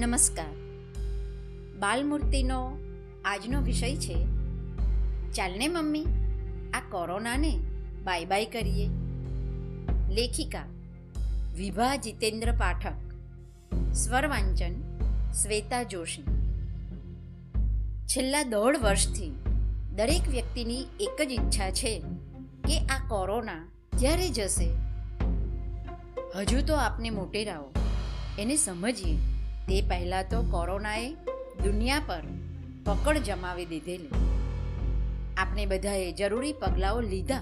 નમસ્કાર. બાલમૂર્તિનો આજનો વિષય છે, ચાલને મમ્મી, આ કોરોનાને બાય બાય કરીએ. લેખિકા, વિભા જીતેન્દ્ર પાઠક. સ્વર વાંચન શ્વેતા જોશી. છેલ્લા દોઢ વર્ષથી દરેક વ્યક્તિની એક જ ઈચ્છા છે કે આ કોરોના ક્યારે જશે, હજુ તો આપને મોટેરાઓ, એને સમજીએ. તે પહેલાં તો કોરોનાએ દુનિયા પર પકડ જમાવી દીધેલી. આપણે બધાએ જરૂરી પગલાઓ લીધા.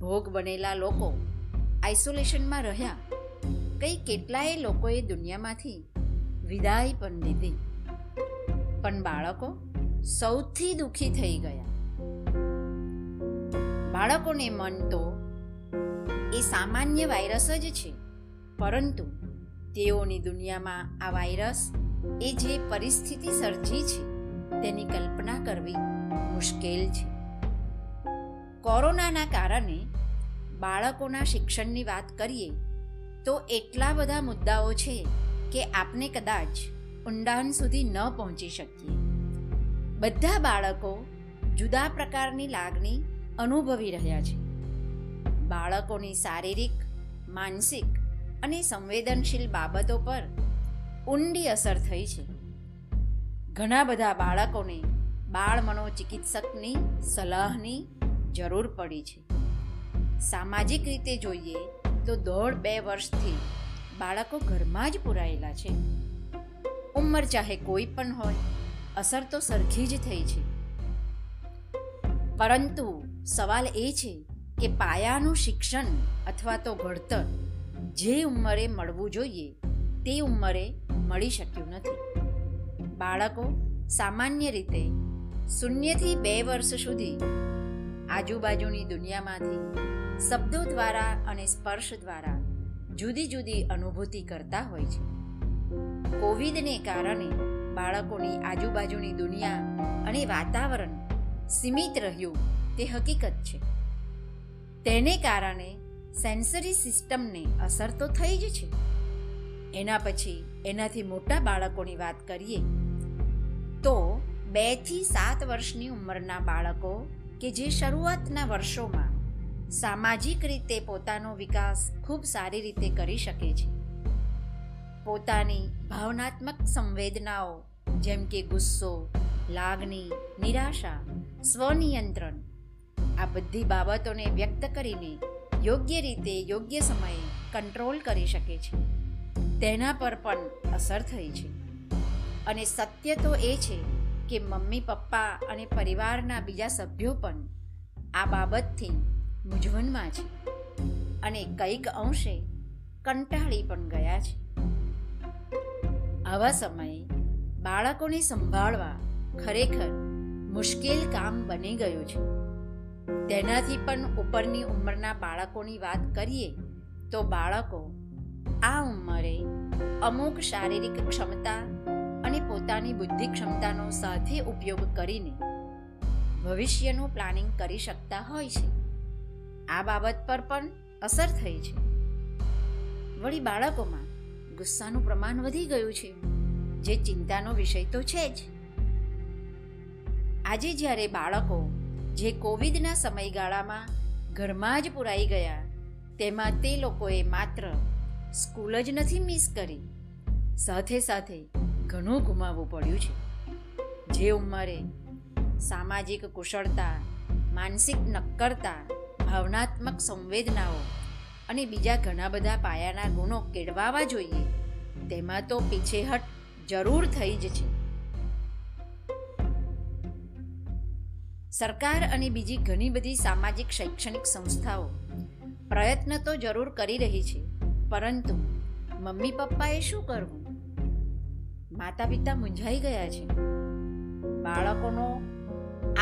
ભોગ બનેલા લોકો આઇસોલેશનમાં રહ્યા. કઈ કેટલાય લોકોએ દુનિયામાંથી વિદાય પણ લીધી. પણ બાળકો સૌથી દુઃખી થઈ ગયા. બાળકોને મન તો એ સામાન્ય વાયરસ જ છે. પરંતુ તેઓની દુનિયામાં આ વાયરસ એ જે પરિસ્થિતિ સર્જી છે, તેની કલ્પના કરવી મુશ્કેલ છે. કોરોનાના કારણે બાળકોના શિક્ષણની વાત કરીએ, તો એટલા બધા મુદ્દાઓ છે કે આપણે કદાચ ઊંડાણ સુધી ન પહોંચી શકીએ. બધા બાળકો જુદા પ્રકારની લાગણી અનુભવી રહ્યા છે. બાળકોની શારીરિક, માનસિક અને સંવેદનશીલ બાબતો પર ઊંડી અસર થઈ છે. ઘણા બધા બાળકોને બાળ મનોચિકિત્સકની સલાહની જરૂર પડી છે. સામાજિક રીતે જોઈએ તો દોઢ બે વર્ષથી બાળકો ઘરમાં જ પુરાયેલા છે. ઉંમર ચાહે કોઈ પણ હોય, અસર તો સરખી જ થઈ છે. પરંતુ સવાલ એ છે કે પાયાનું શિક્ષણ અથવા તો ઘડતર જે ઉંમરે મળવું જોઈએ તે ઉંમરે મળી શક્યું નથી. બાળકો સામાન્ય રીતે શૂન્યથી બે વર્ષ સુધી આજુબાજુની દુનિયામાંથી શબ્દો દ્વારા અને સ્પર્શ દ્વારા જુદી જુદી અનુભૂતિ કરતા હોય છે. કોવિડને કારણે બાળકોની આજુબાજુની દુનિયા અને વાતાવરણ સીમિત રહ્યું તે હકીકત છે. તેને કારણે સેન્સરી સિસ્ટમને અસર તો થઈ જ છે. એના પછી એનાથી મોટા બાળકોની વાત કરીએ તો બેથી સાત વર્ષની ઉંમરના બાળકો કે જે શરૂઆતના વર્ષોમાં સામાજિક રીતે પોતાનો વિકાસ ખૂબ સારી રીતે કરી શકે છે. પોતાની ભાવનાત્મક સંવેદનાઓ જેમ કે ગુસ્સો, લાગણી, નિરાશા, સ્વનિયંત્રણ આ બધી બાબતોને વ્યક્ત કરીને યોગ્ય રીતે, યોગ્ય સમયે કંટ્રોલ કરી શકે છે. તેના પર પણ અસર થઈ છે. અને સત્ય તો એ છે કે મમ્મી, પપ્પા અને પરિવારના બીજા સભ્યો પણ આ બાબતથી મૂંઝવણમાં છે. અને કંઈક અંશે કંટાળી પણ ગયા છે. આવા સમયે બાળકોને સંભાળવા ખરેખર મુશ્કેલ કામ બની ગયું છે. તેનાથી પણ ઉપરની ઉંમરના બાળકોની વાત કરીએ તો બાળકો આ ઉંમરે અમુક શારીરિક ક્ષમતા અને પોતાની બુદ્ધિ ક્ષમતાનો સાથે ઉપયોગ કરીને ભવિષ્યનું પ્લાનિંગ કરી શકતા હોય છે. આ બાબત પર પણ અસર થઈ છે. વળી બાળકોમાં ગુસ્સાનું પ્રમાણ વધી ગયું છે. જે ચિંતાનો વિષય તો છે જ. આજે જ્યારે બાળકો જે કોવિડના સમયગાળામાં ઘરમાં જ પુરાઈ ગયા, તેમાં તે લોકોએ માત્ર સ્કૂલ જ નથી મિસ કરી, સાથે સાથે ઘણું ગુમાવવું પડ્યું છે. જે ઉંમરે સામાજિક કુશળતા, માનસિક નક્કરતા, ભાવનાત્મક સંવેદનાઓ અને બીજા ઘણા બધા પાયાના ગુણો કેળવાવા જોઈએ, તેમાં તો પીછેહટ જરૂર થઈ જ છે. સરકાર અને બીજી ઘણી બધી સામાજિક શૈક્ષણિક સંસ્થાઓ પ્રયત્ન તો જરૂર કરી રહી છે, પરંતુ મમ્મી પપ્પાએ શું કરવું? માતા પિતા મૂંઝાઈ ગયા છે. બાળકોનો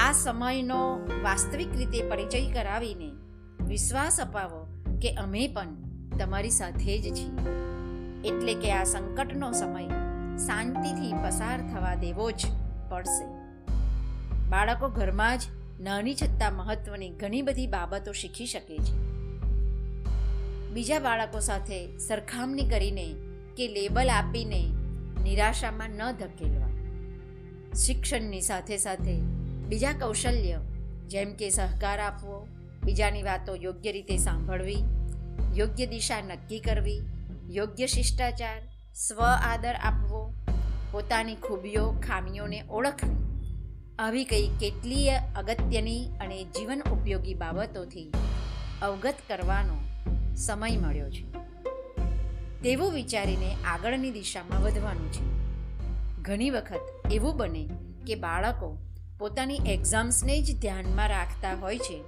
આ સમયનો વાસ્તવિક રીતે પરિચય કરાવીને વિશ્વાસ અપાવો કે અમે પણ તમારી સાથે જ છીએ. એટલે કે આ સંકટનો સમય શાંતિથી પસાર થવા દેવો જ પડશે. બાળકો ઘરમાં જ નાની છતાં મહત્વની ઘણી બધી બાબતો શીખી શકે છે. બીજા બાળકો સાથે સરખામણી કરીને કે લેબલ આપીને નિરાશામાં ન ધકેલવા. શિક્ષણની સાથે સાથે બીજા કૌશલ્ય જેમ કે સહકાર આપવો, બીજાની વાતો યોગ્ય રીતે સાંભળવી, યોગ્ય દિશા નક્કી કરવી, યોગ્ય શિષ્ટાચાર, સ્વ આદર આપવો, પોતાની ખૂબીઓ, ખામીઓને ઓળખવી. આવી કઈ કેટલીય અગત્યની અને જીવન ઉપયોગી બાબતોથી અવગત કરવાનો સમય મળ્યો છે. તેવું વિચારીને આગળની દિશામાં વધવાનું છે. ઘણી વખત એવું બને કે બાળકો પોતાની એક્ઝામ્સને જ ધ્યાનમાં રાખતા હોય છે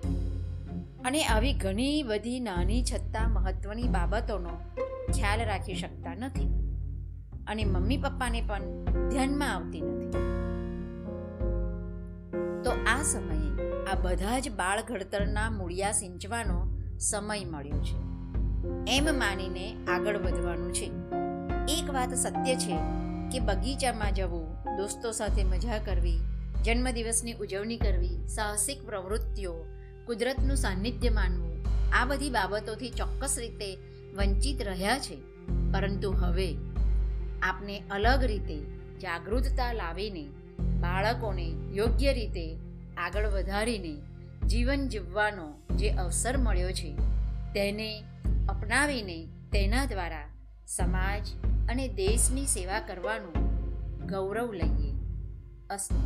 અને આવી ઘણી બધી નાની છતાં મહત્ત્વની બાબતોનો ખ્યાલ રાખી શકતા નથી અને મમ્મી પપ્પાને પણ ધ્યાનમાં આવતી નથી. આ સમયે આ બધા જ બાળ ઘડતરના મૂળિયા સિંચવાનો સમય મળ્યો છે. એમ માનીને આગળ વધવાનું છે. એક વાત સત્ય છે કે બગીચામાં જવું, દોસ્તો સાથે મજા કરવી, જન્મદિવસની ઉજવણી કરવી, સાહસિક પ્રવૃત્તિઓ, કુદરતનું સાનિધ્ય માનવું, આ બધી બાબતોથી ચોક્કસ રીતે વંચિત રહ્યા છે. પરંતુ હવે આપને અલગ રીતે જાગૃતતા લાવીને બાળકોને યોગ્ય રીતે આગળ વધારીને જીવન જીવવાનો જે અવસર મળ્યો છે, તેને અપનાવીને તેના દ્વારા સમાજ અને દેશની સેવા કરવાનું ગૌરવ લઈએ. અસ્તુ.